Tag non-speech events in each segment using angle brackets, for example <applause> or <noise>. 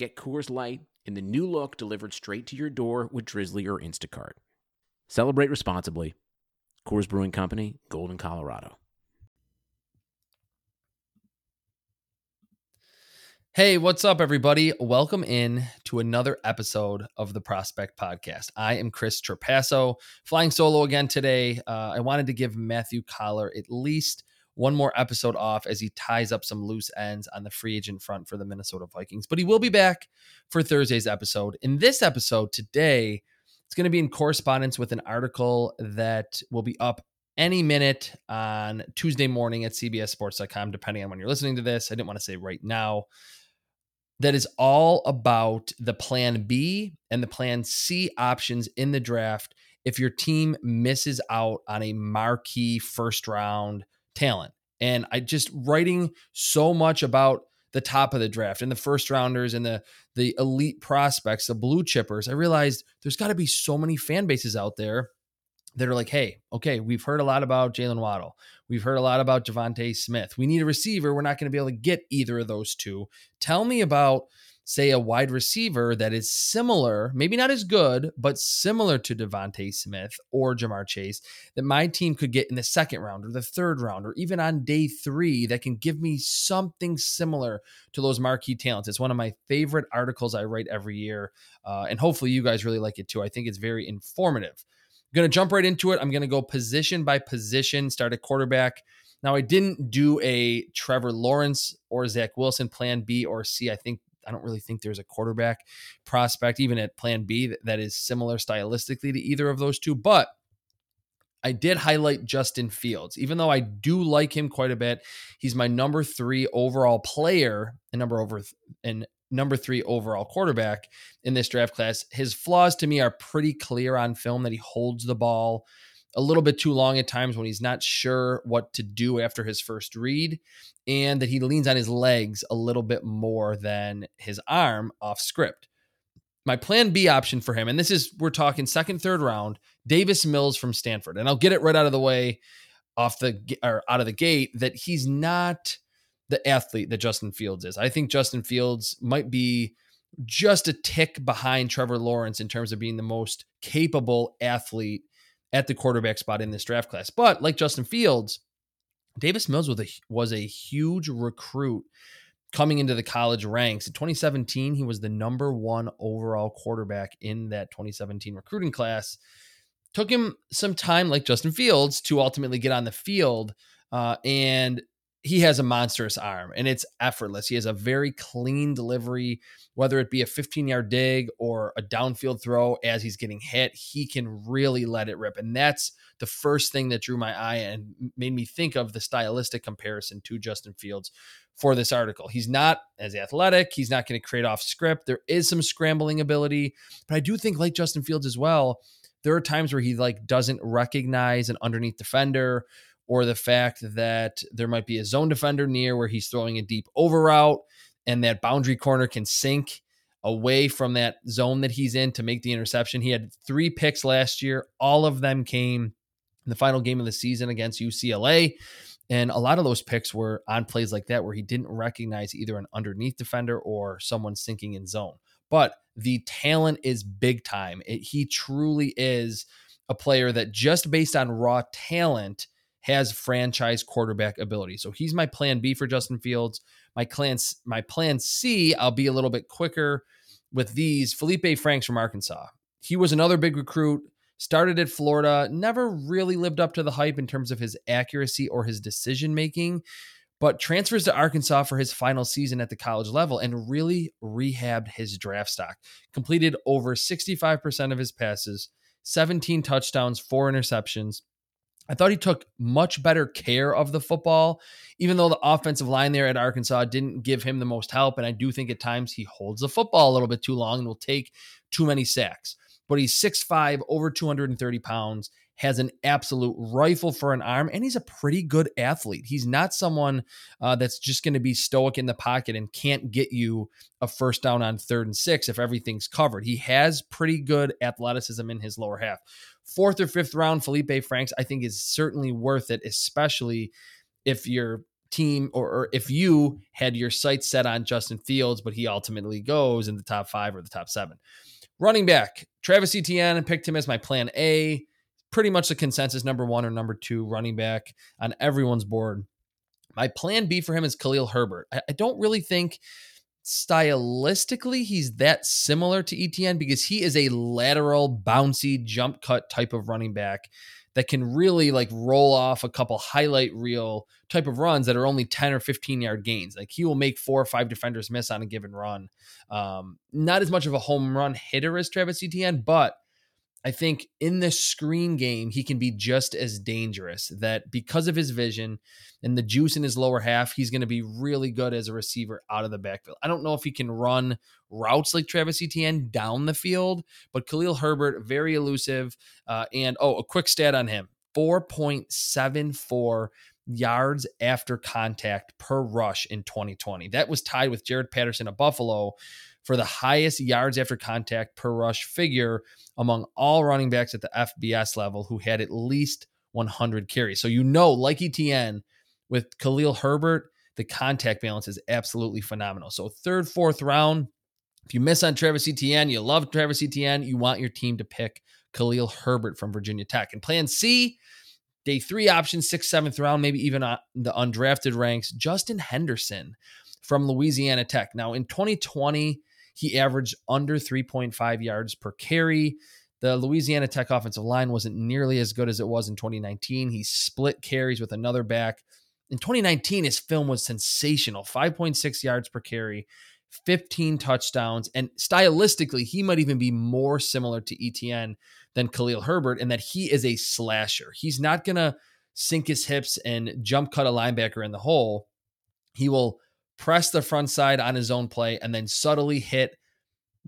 Get Coors Light in the new look delivered straight to your door with Drizly or Instacart. Celebrate responsibly. Coors Brewing Company, Golden, Colorado. Hey, what's up, everybody? Welcome in to another episode of the Prospect Podcast. I am Chris Trapasso, flying solo again today. Uh, I wanted to give Matthew Coller at least one more episode off as he ties up some loose ends on the free agent front for the Minnesota Vikings, but he will be back for Thursday's episode. In this episode today, it's going to be in correspondence with an article that will be up any minute on Tuesday morning at CBSSports.com, depending on when you're listening to this. I didn't want to say right now. That is all about the plan B and the plan C options in the draft if your team misses out on a marquee first round talent. And I just writing so much about the top of the draft and the first rounders and the the elite prospects, the blue chippers, I realized there's got to be so many fan bases out there that are like, hey, okay, we've heard a lot about Jaylen Waddle. We've heard a lot about DeVonta Smith. We need a receiver. We're not going to be able to get either of those two. Tell me about say a wide receiver that is similar, maybe not as good, but similar to DeVonta Smith or Ja'Marr Chase that my team could get in the second round or the third round or even on day three that can give me something similar to those marquee talents. It's one of my favorite articles I write every year. Uh, and hopefully you guys really like it too. I think it's very informative. I'm going to jump right into it. I'm going to go position by position, start at quarterback. Now, I didn't do a Trevor Lawrence or Zach Wilson plan B or C. I think I don't really think there's a quarterback prospect, even at plan B, that, that is similar stylistically to either of those two. But I did highlight Justin Fields, even though I do like him quite a bit. He's my number three overall player and number over and number three overall quarterback in this draft class. His flaws to me are pretty clear on film that he holds the ball a little bit too long at times when he's not sure what to do after his first read, and that he leans on his legs a little bit more than his arm off script. My plan B option for him, and this is we're talking second, third round, Davis Mills from Stanford, and I'll get it right out of the way off the or out of the gate that he's not the athlete that Justin Fields is. I think Justin Fields might be just a tick behind Trevor Lawrence in terms of being the most capable athlete at the quarterback spot in this draft class. But like Justin Fields, Davis Mills was a, was a huge recruit coming into the college ranks. In 2017, he was the number one overall quarterback in that 2017 recruiting class. Took him some time, like Justin Fields, to ultimately get on the field. Uh, and he has a monstrous arm and it's effortless. He has a very clean delivery, whether it be a 15 yard dig or a downfield throw as he's getting hit, he can really let it rip. And that's the first thing that drew my eye and made me think of the stylistic comparison to Justin Fields for this article. He's not as athletic, he's not going to create off script. There is some scrambling ability, but I do think, like Justin Fields as well, there are times where he like doesn't recognize an underneath defender or the fact that there might be a zone defender near where he's throwing a deep over route and that boundary corner can sink away from that zone that he's in to make the interception. He had three picks last year. All of them came in the final game of the season against UCLA. And a lot of those picks were on plays like that where he didn't recognize either an underneath defender or someone sinking in zone. But the talent is big time. It, he truly is a player that just based on raw talent has franchise quarterback ability. So he's my plan B for Justin Fields. My plan, my plan C, I'll be a little bit quicker with these. Felipe Franks from Arkansas. He was another big recruit started at Florida, never really lived up to the hype in terms of his accuracy or his decision making, but transfers to Arkansas for his final season at the college level and really rehabbed his draft stock. Completed over 65% of his passes, 17 touchdowns, four interceptions. I thought he took much better care of the football, even though the offensive line there at Arkansas didn't give him the most help. And I do think at times he holds the football a little bit too long and will take too many sacks but he's 6'5, over 230 pounds, has an absolute rifle for an arm, and he's a pretty good athlete. He's not someone uh, that's just going to be stoic in the pocket and can't get you a first down on third and six if everything's covered. He has pretty good athleticism in his lower half. Fourth or fifth round, Felipe Franks, I think, is certainly worth it, especially if your team or, or, if you had your sights set on Justin Fields, but he ultimately goes in the top five or the top seven. Running back, Travis Etienne picked him as my plan A. Pretty much the consensus number one or number two running back on everyone's board. My plan B for him is Khalil Herbert. I, I don't really think stylistically he's that similar to Etienne because he is a lateral, bouncy, jump cut type of running back that can really like roll off a couple highlight reel type of runs that are only 10 or 15 yard gains. Like he will make four or five defenders miss on a given run. Um, not as much of a home run hitter as Travis Etienne, but I think in this screen game, he can be just as dangerous. That because of his vision and the juice in his lower half, he's going to be really good as a receiver out of the backfield. I don't know if he can run routes like Travis Etienne down the field, but Khalil Herbert, very elusive. Uh, and oh, a quick stat on him 4.74 yards after contact per rush in 2020. That was tied with Jaret Patterson of Buffalo for the highest yards after contact per rush figure among all running backs at the FBS level who had at least 100 carries. So you know, like Etienne, with Khalil Herbert, the contact balance is absolutely phenomenal. So third, fourth round, if you miss on Travis Etienne, you love Travis Etienne, you want your team to pick Khalil Herbert from Virginia Tech. And plan C, day three option, sixth, seventh round, maybe even the undrafted ranks, Justin Henderson from Louisiana Tech. Now in 2020, he averaged under 3.5 yards per carry. The Louisiana Tech offensive line wasn't nearly as good as it was in 2019. He split carries with another back. In 2019, his film was sensational 5.6 yards per carry, 15 touchdowns. And stylistically, he might even be more similar to Etienne than Khalil Herbert in that he is a slasher. He's not going to sink his hips and jump cut a linebacker in the hole. He will press the front side on his own play and then subtly hit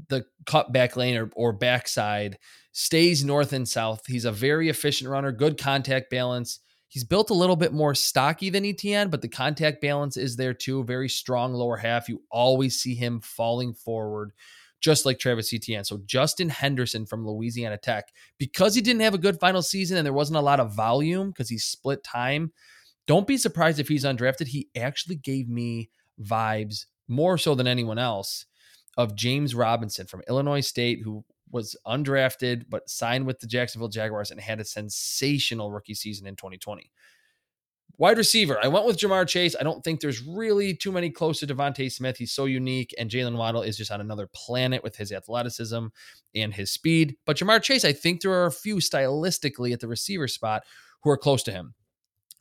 the cut back lane or, or backside, stays north and south. He's a very efficient runner, good contact balance. He's built a little bit more stocky than Etienne, but the contact balance is there too. Very strong lower half. You always see him falling forward, just like Travis Etienne. So Justin Henderson from Louisiana Tech, because he didn't have a good final season and there wasn't a lot of volume because he split time. Don't be surprised if he's undrafted. He actually gave me vibes more so than anyone else of James Robinson from Illinois State, who was undrafted but signed with the Jacksonville Jaguars and had a sensational rookie season in 2020. Wide receiver, I went with Ja'Marr Chase. I don't think there's really too many close to DeVonta Smith. He's so unique, and Jaylen Waddle is just on another planet with his athleticism and his speed. But Ja'Marr Chase, I think there are a few stylistically at the receiver spot who are close to him.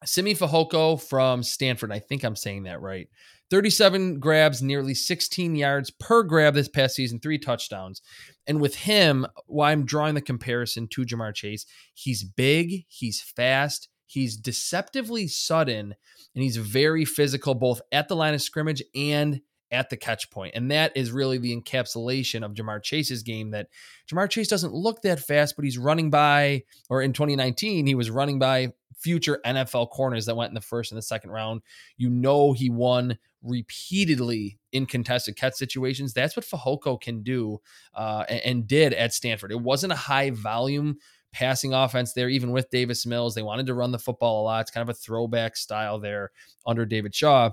Simi Fehoko from Stanford. I think I'm saying that right. 37 grabs, nearly 16 yards per grab this past season, three touchdowns. And with him, why I'm drawing the comparison to Ja'Marr Chase, he's big, he's fast, he's deceptively sudden, and he's very physical both at the line of scrimmage and at the catch point. And that is really the encapsulation of Ja'Marr Chase's game that Ja'Marr Chase doesn't look that fast, but he's running by, or in 2019, he was running by future NFL corners that went in the first and the second round. You know, he won repeatedly in contested catch situations. That's what Fehoko can do uh, and, and did at Stanford. It wasn't a high volume passing offense there, even with Davis Mills. They wanted to run the football a lot. It's kind of a throwback style there under David Shaw,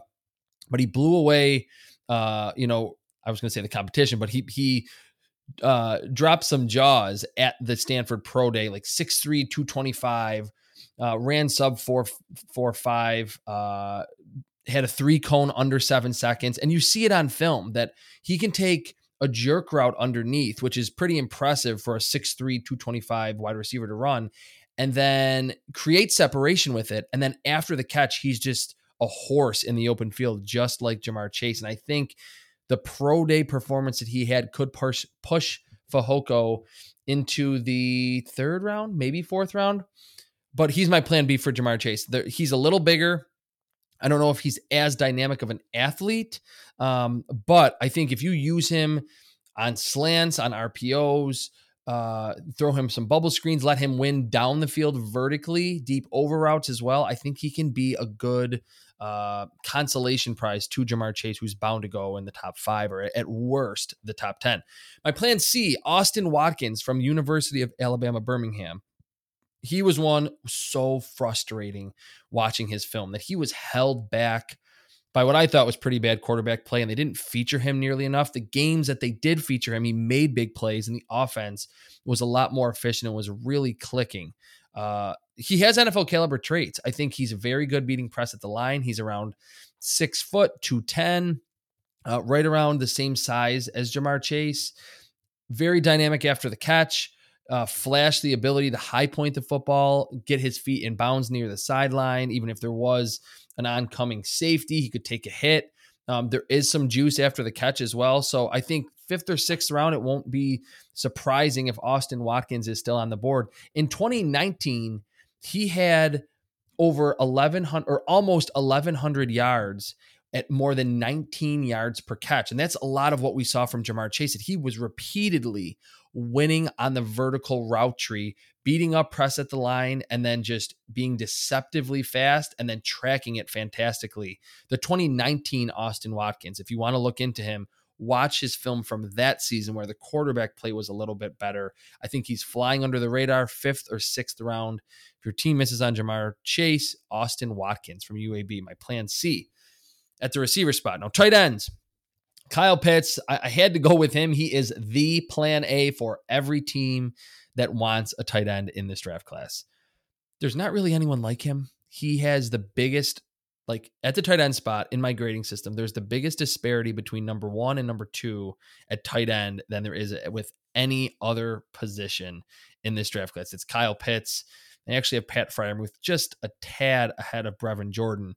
but he blew away. Uh, you know, I was going to say the competition, but he he uh, dropped some jaws at the Stanford Pro Day, like 6'3", 225, uh, ran sub four four five, uh, had a three cone under seven seconds, and you see it on film that he can take a jerk route underneath, which is pretty impressive for a 6'3, 225 wide receiver to run, and then create separation with it. And then after the catch, he's just a horse in the open field, just like Ja'Marr Chase. And I think the pro day performance that he had could push push Fehoko into the third round, maybe fourth round. But he's my plan B for Ja'Marr Chase. He's a little bigger. I don't know if he's as dynamic of an athlete, um, but I think if you use him on slants, on RPOs, uh, throw him some bubble screens, let him win down the field vertically, deep over routes as well. I think he can be a good uh, consolation prize to Ja'Marr Chase, who's bound to go in the top five or at worst the top 10. My plan C, Austin Watkins from University of Alabama, Birmingham he was one so frustrating watching his film that he was held back by what I thought was pretty bad quarterback play, and they didn't feature him nearly enough. The games that they did feature him, he made big plays, and the offense was a lot more efficient and was really clicking. Uh, he has NFL caliber traits. I think he's a very good beating press at the line. He's around six foot, 210, uh, right around the same size as Ja'Marr Chase. Very dynamic after the catch uh, flash the ability to high point the football, get his feet in bounds near the sideline. Even if there was an oncoming safety, he could take a hit. Um, there is some juice after the catch as well. So I think fifth or sixth round, it won't be surprising if Austin Watkins is still on the board. In 2019, he had over 1,100 or almost 1,100 yards at more than 19 yards per catch. And that's a lot of what we saw from Ja'Marr Chase. He was repeatedly winning on the vertical route tree, beating up press at the line, and then just being deceptively fast and then tracking it fantastically. The 2019 Austin Watkins, if you want to look into him, watch his film from that season where the quarterback play was a little bit better. I think he's flying under the radar, fifth or sixth round. If your team misses on Ja'Marr Chase, Austin Watkins from UAB, my plan C at the receiver spot. Now, tight ends. Kyle Pitts, I, I, had to go with him. He is the plan A for every team that wants a tight end in this draft class. There's not really anyone like him. He has the biggest, like at the tight end spot in my grading system, there's the biggest disparity between number one and number two at tight end than there is uh, with any other position in this draft class. It's Kyle Pitts. They actually have Pat Freiermuth just a tad ahead of Brevin Jordan.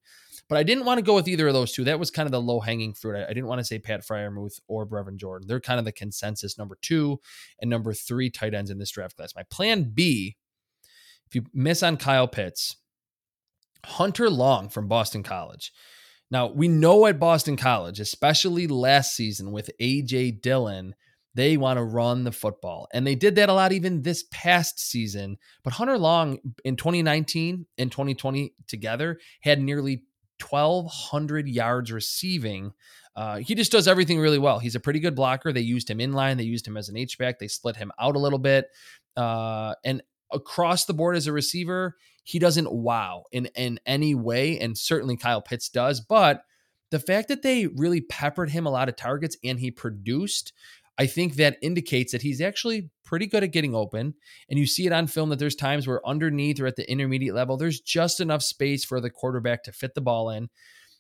But I didn't want to go with either of those two. That was kind of the low hanging fruit. I, I didn't want to say Pat Freiermuth or Brevin Jordan. They're kind of the consensus number two and number three tight ends in this draft class. My plan B, if you miss on Kyle Pitts, Hunter Long from Boston College. Now, we know at Boston College, especially last season with AJ Dillon, they want to run the football. And they did that a lot even this past season. But Hunter Long in 2019 and 2020 together had nearly 1,200 yards receiving. Uh, he just does everything really well. He's a pretty good blocker. They used him in line, they used him as an H-back, they split him out a little bit. Uh, and across the board as a receiver, he doesn't wow in, in any way. And certainly Kyle Pitts does. But the fact that they really peppered him a lot of targets and he produced I think that indicates that he's actually pretty good at getting open. And you see it on film that there's times where underneath or at the intermediate level, there's just enough space for the quarterback to fit the ball in.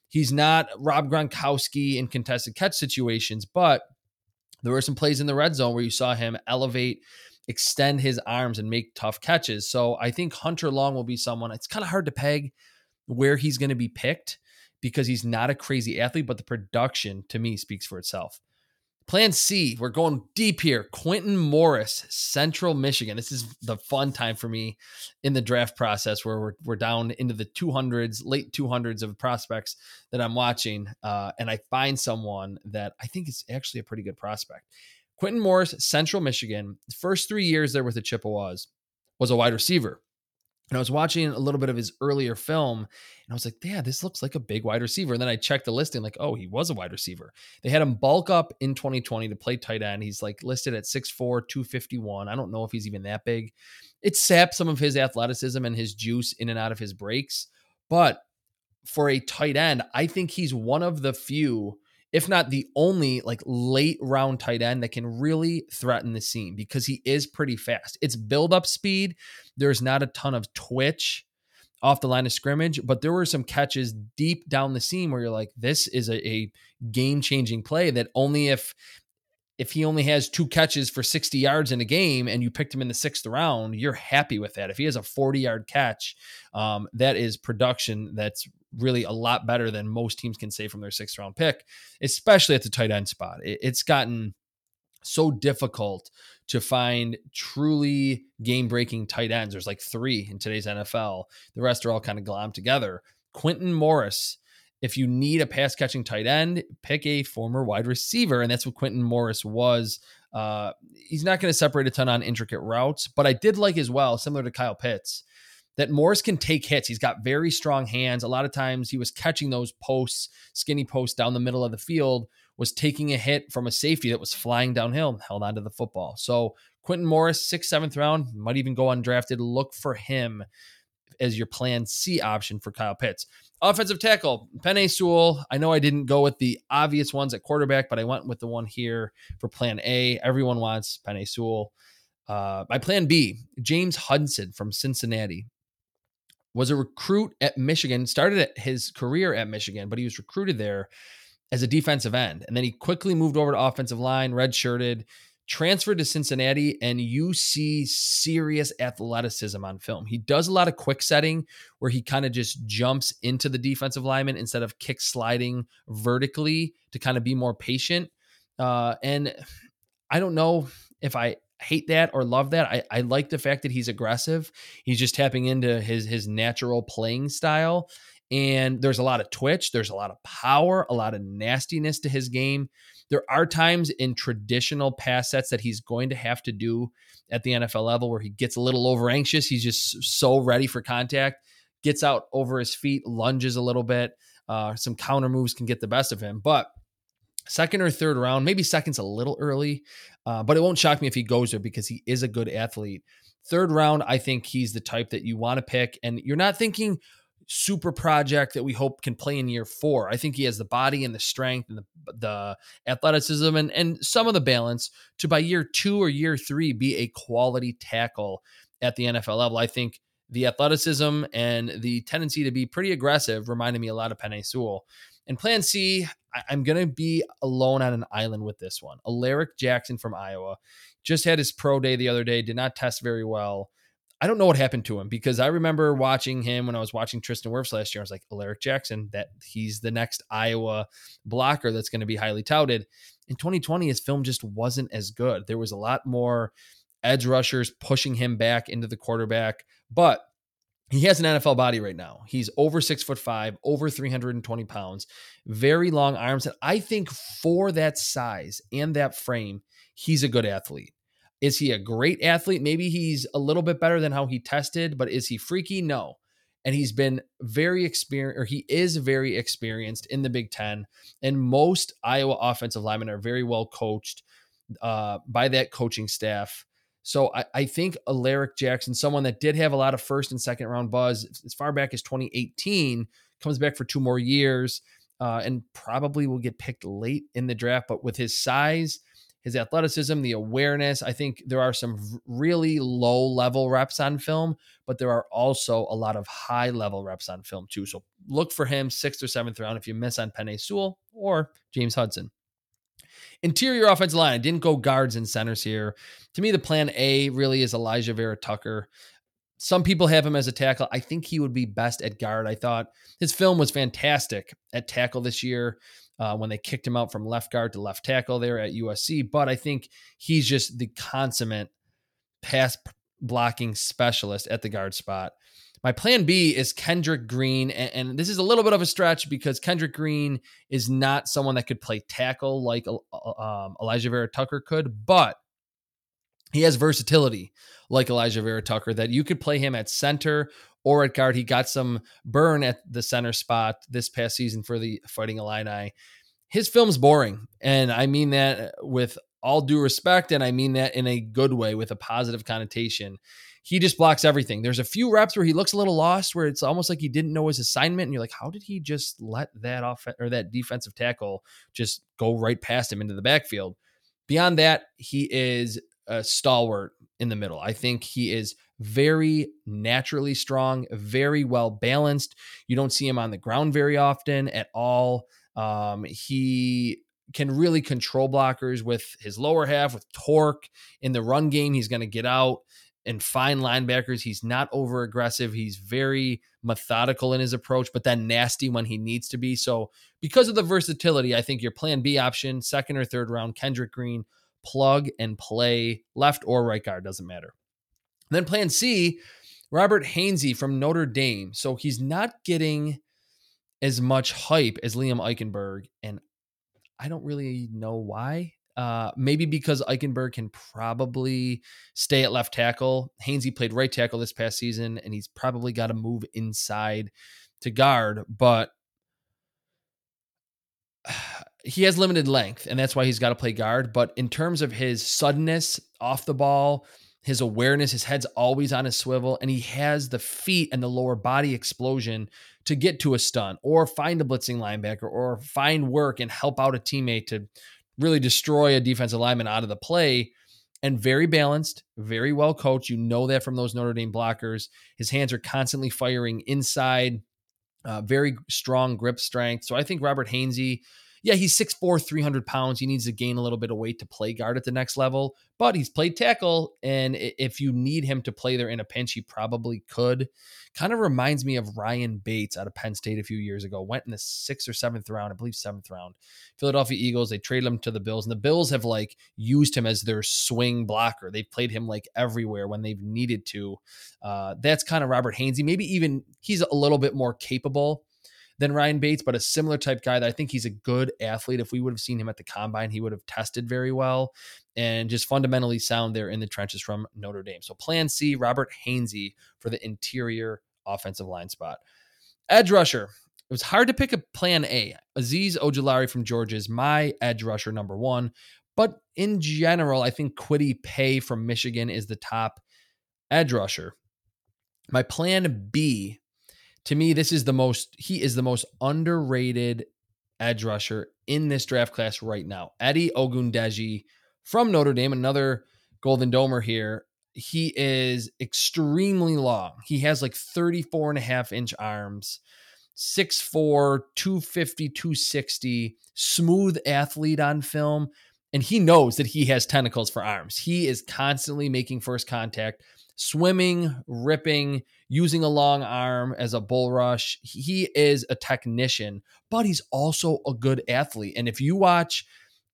He's not Rob Gronkowski in contested catch situations, but there were some plays in the red zone where you saw him elevate, extend his arms, and make tough catches. So I think Hunter Long will be someone, it's kind of hard to peg where he's going to be picked because he's not a crazy athlete, but the production to me speaks for itself. Plan C, we're going deep here. Quintin Morris, Central Michigan. This is the fun time for me in the draft process where we're, we're down into the 200s, late 200s of prospects that I'm watching. Uh, and I find someone that I think is actually a pretty good prospect. Quintin Morris, Central Michigan, first three years there with the Chippewas was a wide receiver. And I was watching a little bit of his earlier film and I was like, yeah, this looks like a big wide receiver. And then I checked the listing, like, oh, he was a wide receiver. They had him bulk up in 2020 to play tight end. He's like listed at 6'4, 251. I don't know if he's even that big. It sapped some of his athleticism and his juice in and out of his breaks. But for a tight end, I think he's one of the few if not the only like late round tight end that can really threaten the seam because he is pretty fast. It's build up speed. There's not a ton of twitch off the line of scrimmage, but there were some catches deep down the seam where you're like, this is a, a game changing play that only if if he only has two catches for 60 yards in a game and you picked him in the sixth round, you're happy with that. If he has a 40 yard catch, um, that is production that's really a lot better than most teams can say from their sixth round pick, especially at the tight end spot. It, it's gotten so difficult to find truly game breaking tight ends. There's like three in today's NFL. The rest are all kind of glommed together. Quintin Morris if you need a pass catching tight end, pick a former wide receiver. And that's what Quintin Morris was. Uh, he's not going to separate a ton on intricate routes, but I did like as well, similar to Kyle Pitts, that Morris can take hits. He's got very strong hands. A lot of times he was catching those posts, skinny posts down the middle of the field, was taking a hit from a safety that was flying downhill held onto the football. So Quintin Morris, sixth, seventh round, might even go undrafted. Look for him as your plan C option for Kyle Pitts. Offensive tackle, Penei Sewell. I know I didn't go with the obvious ones at quarterback, but I went with the one here for plan A. Everyone wants Penei Sewell. Uh, my plan B, James Hudson from Cincinnati. Was a recruit at Michigan, started his career at Michigan, but he was recruited there as a defensive end. And then he quickly moved over to offensive line, redshirted, transferred to Cincinnati, and you see serious athleticism on film. He does a lot of quick setting where he kind of just jumps into the defensive lineman instead of kick sliding vertically to kind of be more patient. Uh, and I don't know if I hate that or love that. I, I like the fact that he's aggressive. He's just tapping into his his natural playing style. And there's a lot of twitch, there's a lot of power, a lot of nastiness to his game. There are times in traditional pass sets that he's going to have to do at the NFL level where he gets a little over anxious. He's just so ready for contact, gets out over his feet, lunges a little bit. Uh, some counter moves can get the best of him. But second or third round, maybe second's a little early, uh, but it won't shock me if he goes there because he is a good athlete. Third round, I think he's the type that you want to pick. And you're not thinking, super project that we hope can play in year four. I think he has the body and the strength and the, the athleticism and, and some of the balance to by year two or year three be a quality tackle at the NFL level. I think the athleticism and the tendency to be pretty aggressive reminded me a lot of Penei Sewell. And plan C, I, I'm going to be alone on an island with this one. Alaric Jackson from Iowa just had his pro day the other day, did not test very well. I don't know what happened to him because I remember watching him when I was watching Tristan Wirfs last year. I was like, Alaric Jackson, that he's the next Iowa blocker that's going to be highly touted. In 2020, his film just wasn't as good. There was a lot more edge rushers pushing him back into the quarterback, but he has an NFL body right now. He's over six foot five, over 320 pounds, very long arms. And I think for that size and that frame, he's a good athlete. Is he a great athlete? Maybe he's a little bit better than how he tested, but is he freaky? No. And he's been very experienced, or he is very experienced in the Big Ten. And most Iowa offensive linemen are very well coached uh, by that coaching staff. So I, I think Alaric Jackson, someone that did have a lot of first and second round buzz as far back as 2018, comes back for two more years uh, and probably will get picked late in the draft. But with his size, his athleticism, the awareness. I think there are some really low level reps on film, but there are also a lot of high level reps on film too. So look for him sixth or seventh round if you miss on Penei Sewell or James Hudson. Interior offensive line. I didn't go guards and centers here. To me, the plan A really is Alijah Vera Tucker. Some people have him as a tackle. I think he would be best at guard. I thought his film was fantastic at tackle this year. uh, when they kicked him out from left guard to left tackle there at USC. But I think he's just the consummate pass blocking specialist at the guard spot. My plan B is Kendrick Green. And, and, this is a little bit of a stretch because Kendrick Green is not someone that could play tackle like uh, um, Alijah Vera Tucker could, but he has versatility like Alijah Vera Tucker that you could play him at center or at guard. He got some burn at the center spot this past season for the Fighting Illini. His film's boring. And I mean that with all due respect. And I mean that in a good way with a positive connotation he just blocks everything. There's a few reps where he looks a little lost, where it's almost like he didn't know his assignment, and you're like, how did he just let that off or that defensive tackle just go right past him into the backfield? Beyond that, he is a stalwart in the middle. I think he is very naturally strong, very well balanced. You don't see him on the ground very often at all. Um, he can really control blockers with his lower half, with torque in the run game. He's going to get out and fine linebackers. He's not over aggressive. He's very methodical in his approach, but then nasty when he needs to be. So, because of the versatility, I think your plan B option, second or third round, Kendrick Green, plug and play left or right guard, doesn't matter. then plan C, Robert Hainsey from Notre Dame. So, he's not getting as much hype as Liam Eichenberg. And I don't really know why. Uh, maybe because Eichenberg can probably stay at left tackle. Hainsey played right tackle this past season, and he's probably got to move inside to guard, but <sighs> he has limited length, and that's why he's got to play guard. But in terms of his suddenness off the ball, his awareness, his head's always on a swivel, and he has the feet and the lower body explosion to get to a stun or find a blitzing linebacker or find work and help out a teammate to really destroy a defensive lineman out of the play. And very balanced, very well coached. You know that from those Notre Dame blockers. His hands are constantly firing inside, uh, very strong grip strength. So I think Robert Hainsey yeah, he's 6'4, 300 pounds. He needs to gain a little bit of weight to play guard at the next level, but he's played tackle. And if you need him to play there in a pinch, he probably could. Kind of reminds me of Ryan Bates out of Penn State a few years ago. Went in the sixth or seventh round, I believe seventh round. Philadelphia Eagles, they traded him to the Bills, and the Bills have like used him as their swing blocker. They've played him like everywhere when they've needed to. Uh, that's kind of Robert Hainsey. Maybe even he's a little bit more capable than Ryan Bates, but a similar type guy that I think he's a good athlete. If we would have seen him at the combine, he would have tested very well and just fundamentally sound there in the trenches from Notre Dame. So plan C, Robert Hainsey for the interior offensive line spot. Edge rusher. It was hard to pick a plan A. Azeez Ojulari from Georgia is my edge rusher number one. But in general, I think Kwity Paye from Michigan is the top edge rusher. My plan B to me, this is the most, he is the most underrated edge rusher in this draft class right now. Ade Ogundeji from Notre Dame, another Golden Domer here. He is extremely long. He has like 34 and a half inch arms, 6'4, 250, 260, smooth athlete on film. And he knows that he has tentacles for arms. He is constantly making first contact swimming, ripping, using a long arm as a bull rush. He is a technician, but he's also a good athlete. And if you watch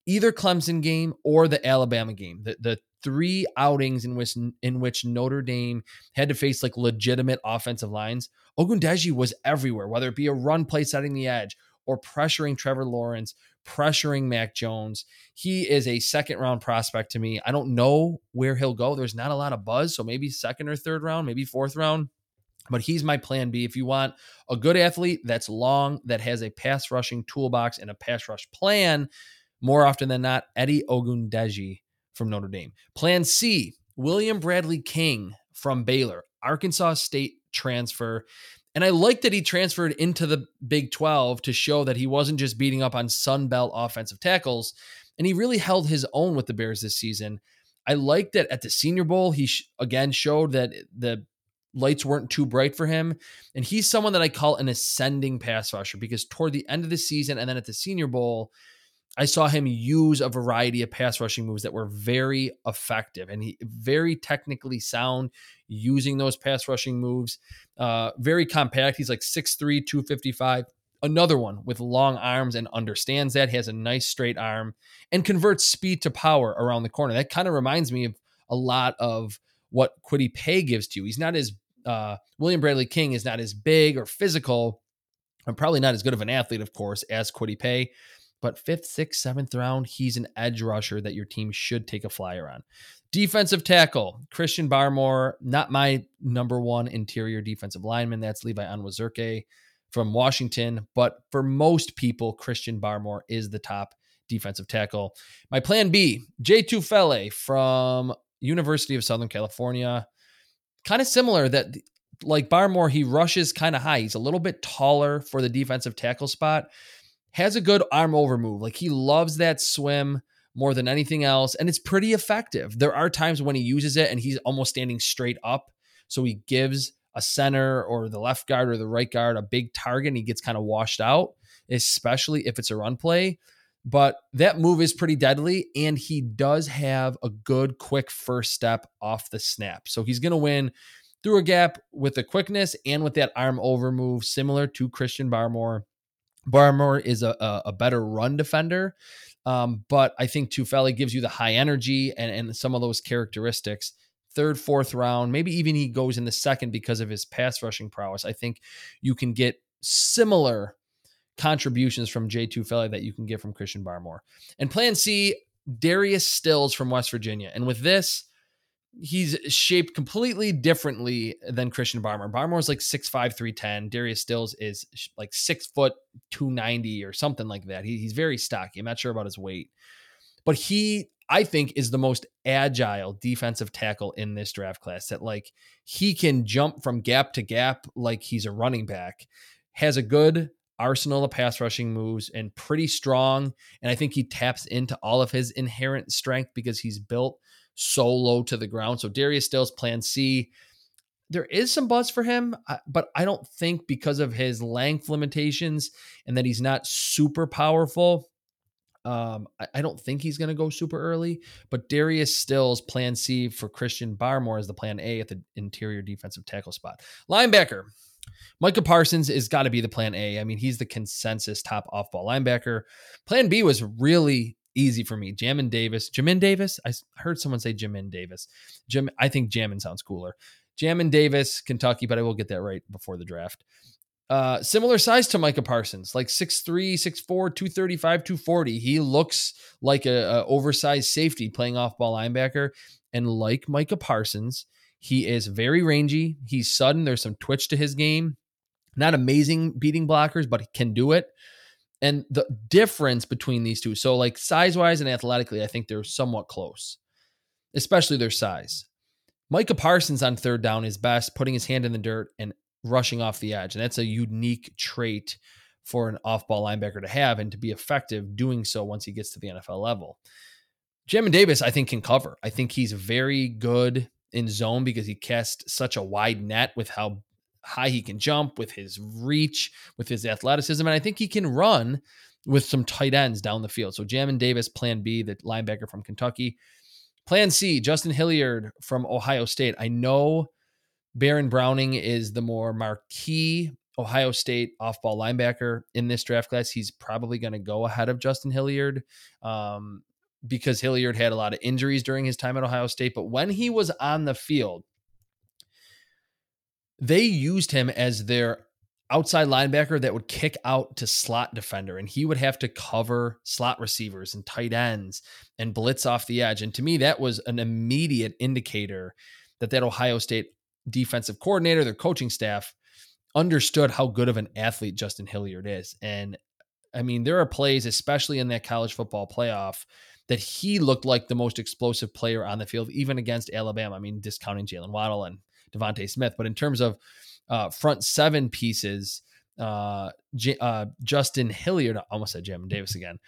either Clemson game or the Alabama game, the, the three outings in which in which Notre Dame had to face like legitimate offensive lines, Ogundeji was everywhere, whether it be a run play setting the edge or pressuring Trevor Lawrence, pressuring Mac Jones. He is a second round prospect to me. I don't know where he'll go. There's not a lot of buzz, so maybe second or third round, maybe fourth round. But he's my plan B. If you want a good athlete that's long, that has a pass rushing toolbox and a pass rush plan, more often than not, Ade Ogundeji from Notre Dame. Plan C, William Bradley King from Baylor, Arkansas State transfer. And I like that he transferred into the Big 12 to show that he wasn't just beating up on Sun Belt offensive tackles. And he really held his own with the Bears this season. I like that at the Senior Bowl, he sh- again showed that the lights weren't too bright for him. And he's someone that I call an ascending pass rusher because toward the end of the season and then at the Senior Bowl, I saw him use a variety of pass rushing moves that were very effective and he very technically sound using those pass rushing moves. Uh, very compact. He's like 6'3, 255. another one with long arms and understands that. Has a nice straight arm and converts speed to power around the corner. That kind of reminds me of a lot of what Kwity Paye gives to you. He's not as uh, William Bradley King is not as big or physical, and probably not as good of an athlete, of course, as Kwity Paye. But fifth, sixth, seventh round, he's an edge rusher that your team should take a flyer on. Defensive tackle, Christian Barmore, not my number one interior defensive lineman. That's Levi Onwuzurike from Washington. But for most people, Christian Barmore is the top defensive tackle. My plan B, Jay from University of Southern California. Kind of similar that like Barmore, he rushes kind of high. He's a little bit taller for the defensive tackle spot. Has a good arm over move. Like he loves that swim more than anything else. And it's pretty effective. There are times when he uses it and he's almost standing straight up. So he gives a center or the left guard or the right guard a big target and he gets kind of washed out, especially if it's a run play. But that move is pretty deadly. And he does have a good, quick first step off the snap. So he's going to win through a gap with the quickness and with that arm over move, similar to Christian Barmore. Barmore is a, a, a better run defender um, but I think Tufele gives you the high energy and, and some of those characteristics. Third, fourth round, maybe even he goes in the second because of his pass rushing prowess. I think you can get similar contributions from Jay Tufele that you can get from Christian Barmore. And plan C, Darius Stills from West Virginia. And with this, he's shaped completely differently than Christian Barmore. Barmore's like 6'5, 310. Darius Stills is like six foot 290 or something like that. He, he's very stocky. I'm not sure about his weight. But he, I think, is the most agile defensive tackle in this draft class. That like he can jump from gap to gap like he's a running back, has a good arsenal of pass rushing moves and pretty strong. And I think he taps into all of his inherent strength because he's built so low to the ground. So Darius Stills plan C. There is some buzz for him, but I don't think because of his length limitations and that he's not super powerful. Um, I, don't think he's going to go super early, but Darius Stills plan C for Christian Barmore is the plan A at the interior defensive tackle spot. Linebacker, Micah Parsons is got to be the plan A. I mean, he's the consensus top off ball linebacker. Plan B was really easy for me. Jamin Davis, Jamin Davis. I heard someone say Jamin Davis. Jim, I think Jamin sounds cooler. Jamin Davis, Kentucky, but I will get that right before the draft. Uh, similar size to Micah Parsons, like 6'3, 6'4, 235, 240. He looks like a, a oversized safety playing off ball linebacker. And like Micah Parsons, he is very rangy. He's sudden. There's some twitch to his game. Not amazing beating blockers, but he can do it and the difference between these two so like size wise and athletically i think they're somewhat close especially their size micah parsons on third down is best putting his hand in the dirt and rushing off the edge and that's a unique trait for an off-ball linebacker to have and to be effective doing so once he gets to the nfl level Jamin Davis, I think, can cover. I think he's very good in zone because he casts such a wide net with how high he can jump, with his reach, with his athleticism. And I think he can run with some tight ends down the field. So Jamin Davis, plan B, the linebacker from Kentucky. Plan C, Justin Hilliard from Ohio State. I know Baron Browning is the more marquee Ohio State off ball linebacker in this draft class. He's probably going to go ahead of Justin Hilliard um, because Hilliard had a lot of injuries during his time at Ohio State. But when he was on the field, they used him as their outside linebacker that would kick out to slot defender and he would have to cover slot receivers and tight ends and blitz off the edge. And to me that was an immediate indicator that that Ohio State defensive coordinator their coaching staff understood how good of an athlete Justin Hilliard is. And I mean there are plays especially in that college football playoff that he looked like the most explosive player on the field even against Alabama. I mean discounting Jaylen Waddle and DeVonta Smith. But in terms of uh, front seven pieces, uh, J- uh, Justin Hilliard, almost said Jamin Davis again.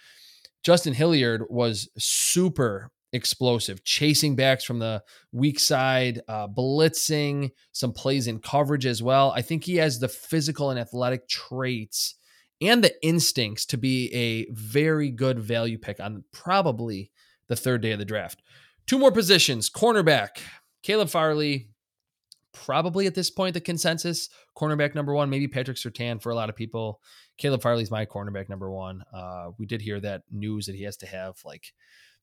Justin Hilliard was super explosive, chasing backs from the weak side, uh, blitzing, some plays in coverage as well. I think he has the physical and athletic traits and the instincts to be a very good value pick on probably the third day of the draft. Two more positions cornerback, Caleb Farley, probably at this point the consensus cornerback number one, maybe Patrick Surtain for a lot of people. Caleb Farley's my cornerback number one. Uh, we did hear that news that he has to have like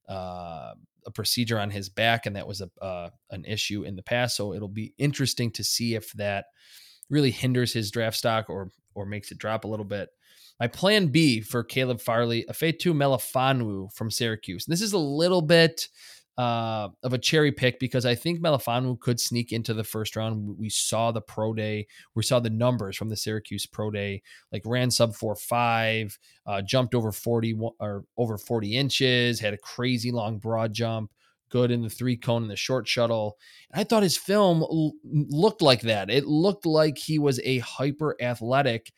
uh, a procedure on his back, and that was a uh, an issue in the past. So it'll be interesting to see if that really hinders his draft stock or or makes it drop a little bit. My plan B for Caleb Farley, Ifeatu Melifonwu from Syracuse. And this is a little bit uh, of a cherry pick because I think Melifonwu could sneak into the first round. We saw the pro day, we saw the numbers from the Syracuse pro day, like ran sub four five, uh, jumped over forty or over forty inches, had a crazy long broad jump, good in the three cone and the short shuttle. I thought his film l- looked like that. It looked like he was a hyper athletic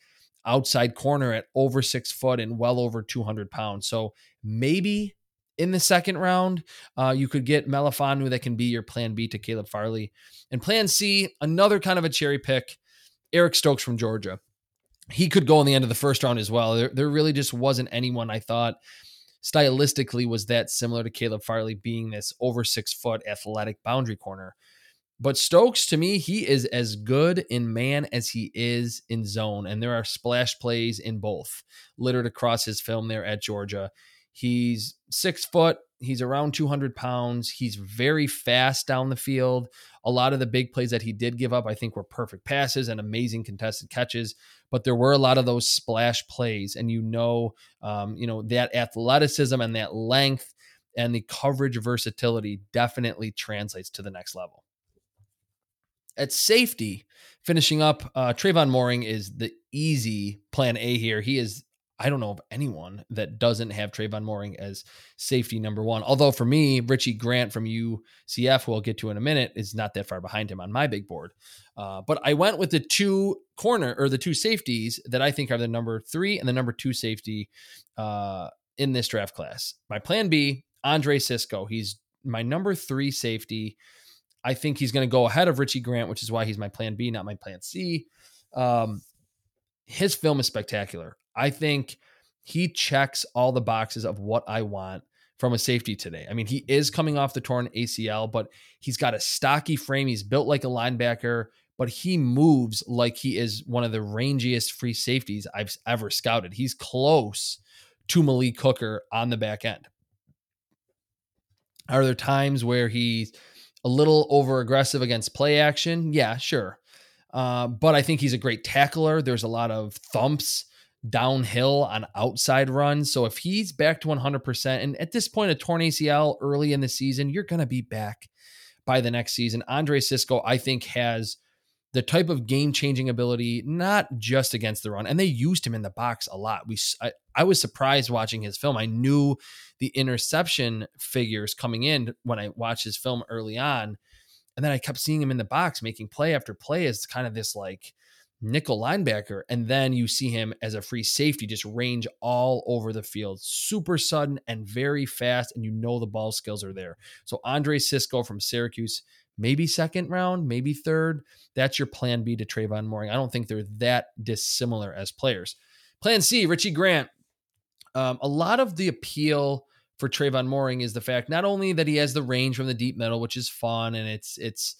outside corner at over six foot and well over 200 pounds. So maybe in the second round. Uh, you could get Melifonwu that can be your plan B to Caleb Farley. And plan C, another kind of a cherry pick, Eric Stokes from Georgia. He could go in the end of the first round as well. There, there really just wasn't anyone I thought stylistically was that similar to Caleb Farley being this over six foot athletic boundary corner. But Stokes, to me, he is as good in man as he is in zone. And there are splash plays in both littered across his film there at Georgia. He's six foot. He's around 200 pounds. He's very fast down the field. A lot of the big plays that he did give up, I think, were perfect passes and amazing contested catches. But there were a lot of those splash plays, and you know, um, you know that athleticism and that length and the coverage versatility definitely translates to the next level. At safety, finishing up, uh, Trevon Moehrig is the easy plan A here. He is I don't know of anyone that doesn't have Trevon Moehrig as safety number one. Although for me, Richie Grant from UCF, who I'll get to in a minute, is not that far behind him on my big board. Uh, but I went with the two corner or the two safeties that I think are the number three and the number two safety uh, in this draft class. My plan B, Andre Cisco. He's my number three safety. I think he's going to go ahead of Richie Grant, which is why he's my plan B, not my plan C. Um, his film is spectacular. I think he checks all the boxes of what I want from a safety today. I mean, he is coming off the torn ACL, but he's got a stocky frame. He's built like a linebacker, but he moves like he is one of the rangiest free safeties I've ever scouted. He's close to Malik Hooker on the back end. Are there times where he's a little over aggressive against play action? Yeah, sure. Uh, but I think he's a great tackler. There's a lot of thumps downhill on outside runs. So if he's back to 100%, and at this point, a torn ACL early in the season, you're going to be back by the next season. Andre Cisco, I think, has the type of game changing ability, not just against the run, and they used him in the box a lot. We, I, I was surprised watching his film. I knew the interception figures coming in when I watched his film early on. And then I kept seeing him in the box making play after play as kind of this like nickel linebacker. And then you see him as a free safety just range all over the field, super sudden and very fast. And you know the ball skills are there. So Andre Cisco from Syracuse, maybe second round, maybe third. That's your plan B to Trevon Moehrig. I don't think they're that dissimilar as players. Plan C, Richie Grant. Um, a lot of the appeal for Trevon Moehrig is the fact not only that he has the range from the deep middle, which is fun and it's it's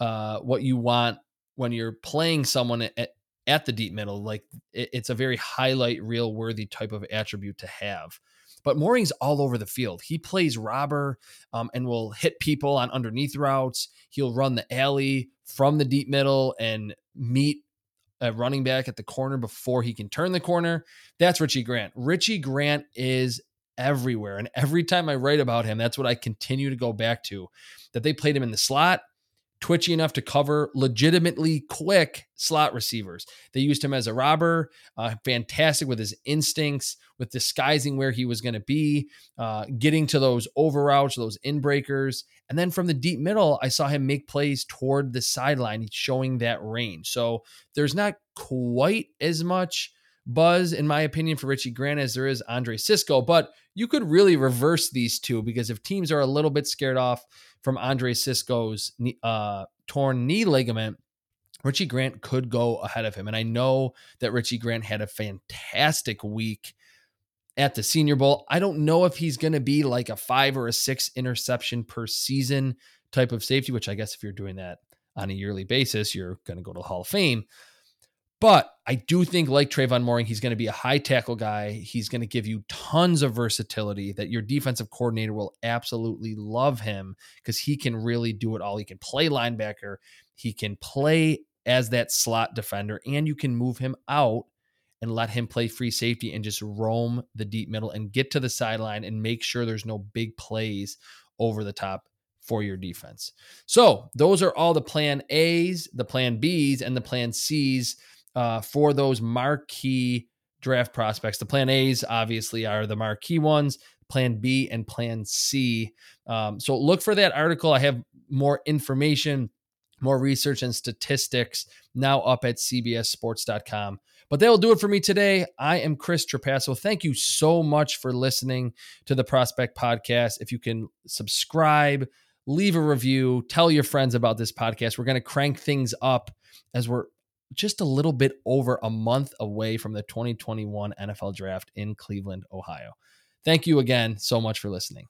uh, what you want when you're playing someone at, at the deep middle, like it, it's a very highlight reel worthy type of attribute to have. But Moehrig's all over the field. He plays robber um, and will hit people on underneath routes. He'll run the alley from the deep middle and meet a running back at the corner before he can turn the corner. That's Richie Grant. Richie Grant is everywhere. And every time I write about him, that's what I continue to go back to that they played him in the slot twitchy enough to cover legitimately quick slot receivers. They used him as a robber, uh, fantastic with his instincts, with disguising where he was going to be, uh, getting to those over routes, those in breakers. And then from the deep middle, I saw him make plays toward the sideline, showing that range. So there's not quite as much buzz, in my opinion, for Richie Grant as there is Andre Cisco, but you could really reverse these two because if teams are a little bit scared off, from Andre Cisco's uh, torn knee ligament, Richie Grant could go ahead of him. And I know that Richie Grant had a fantastic week at the Senior Bowl. I don't know if he's going to be like a five or a six interception per season type of safety, which I guess if you're doing that on a yearly basis, you're going to go to the Hall of Fame. But I do think, like Trevon Moehrig, he's going to be a high tackle guy. He's going to give you tons of versatility that your defensive coordinator will absolutely love him because he can really do it all. He can play linebacker, he can play as that slot defender, and you can move him out and let him play free safety and just roam the deep middle and get to the sideline and make sure there's no big plays over the top for your defense. So, those are all the plan A's, the plan B's, and the plan C's uh, for those marquee draft prospects. The plan A's obviously are the marquee ones, plan B and plan C. Um, so look for that article. I have more information, more research and statistics now up at cbssports.com. But that'll do it for me today. I am Chris Trapasso. Thank you so much for listening to the Prospect Podcast. If you can subscribe, leave a review, tell your friends about this podcast. We're going to crank things up as we're just a little bit over a month away from the 2021 NFL draft in Cleveland, Ohio. Thank you again so much for listening.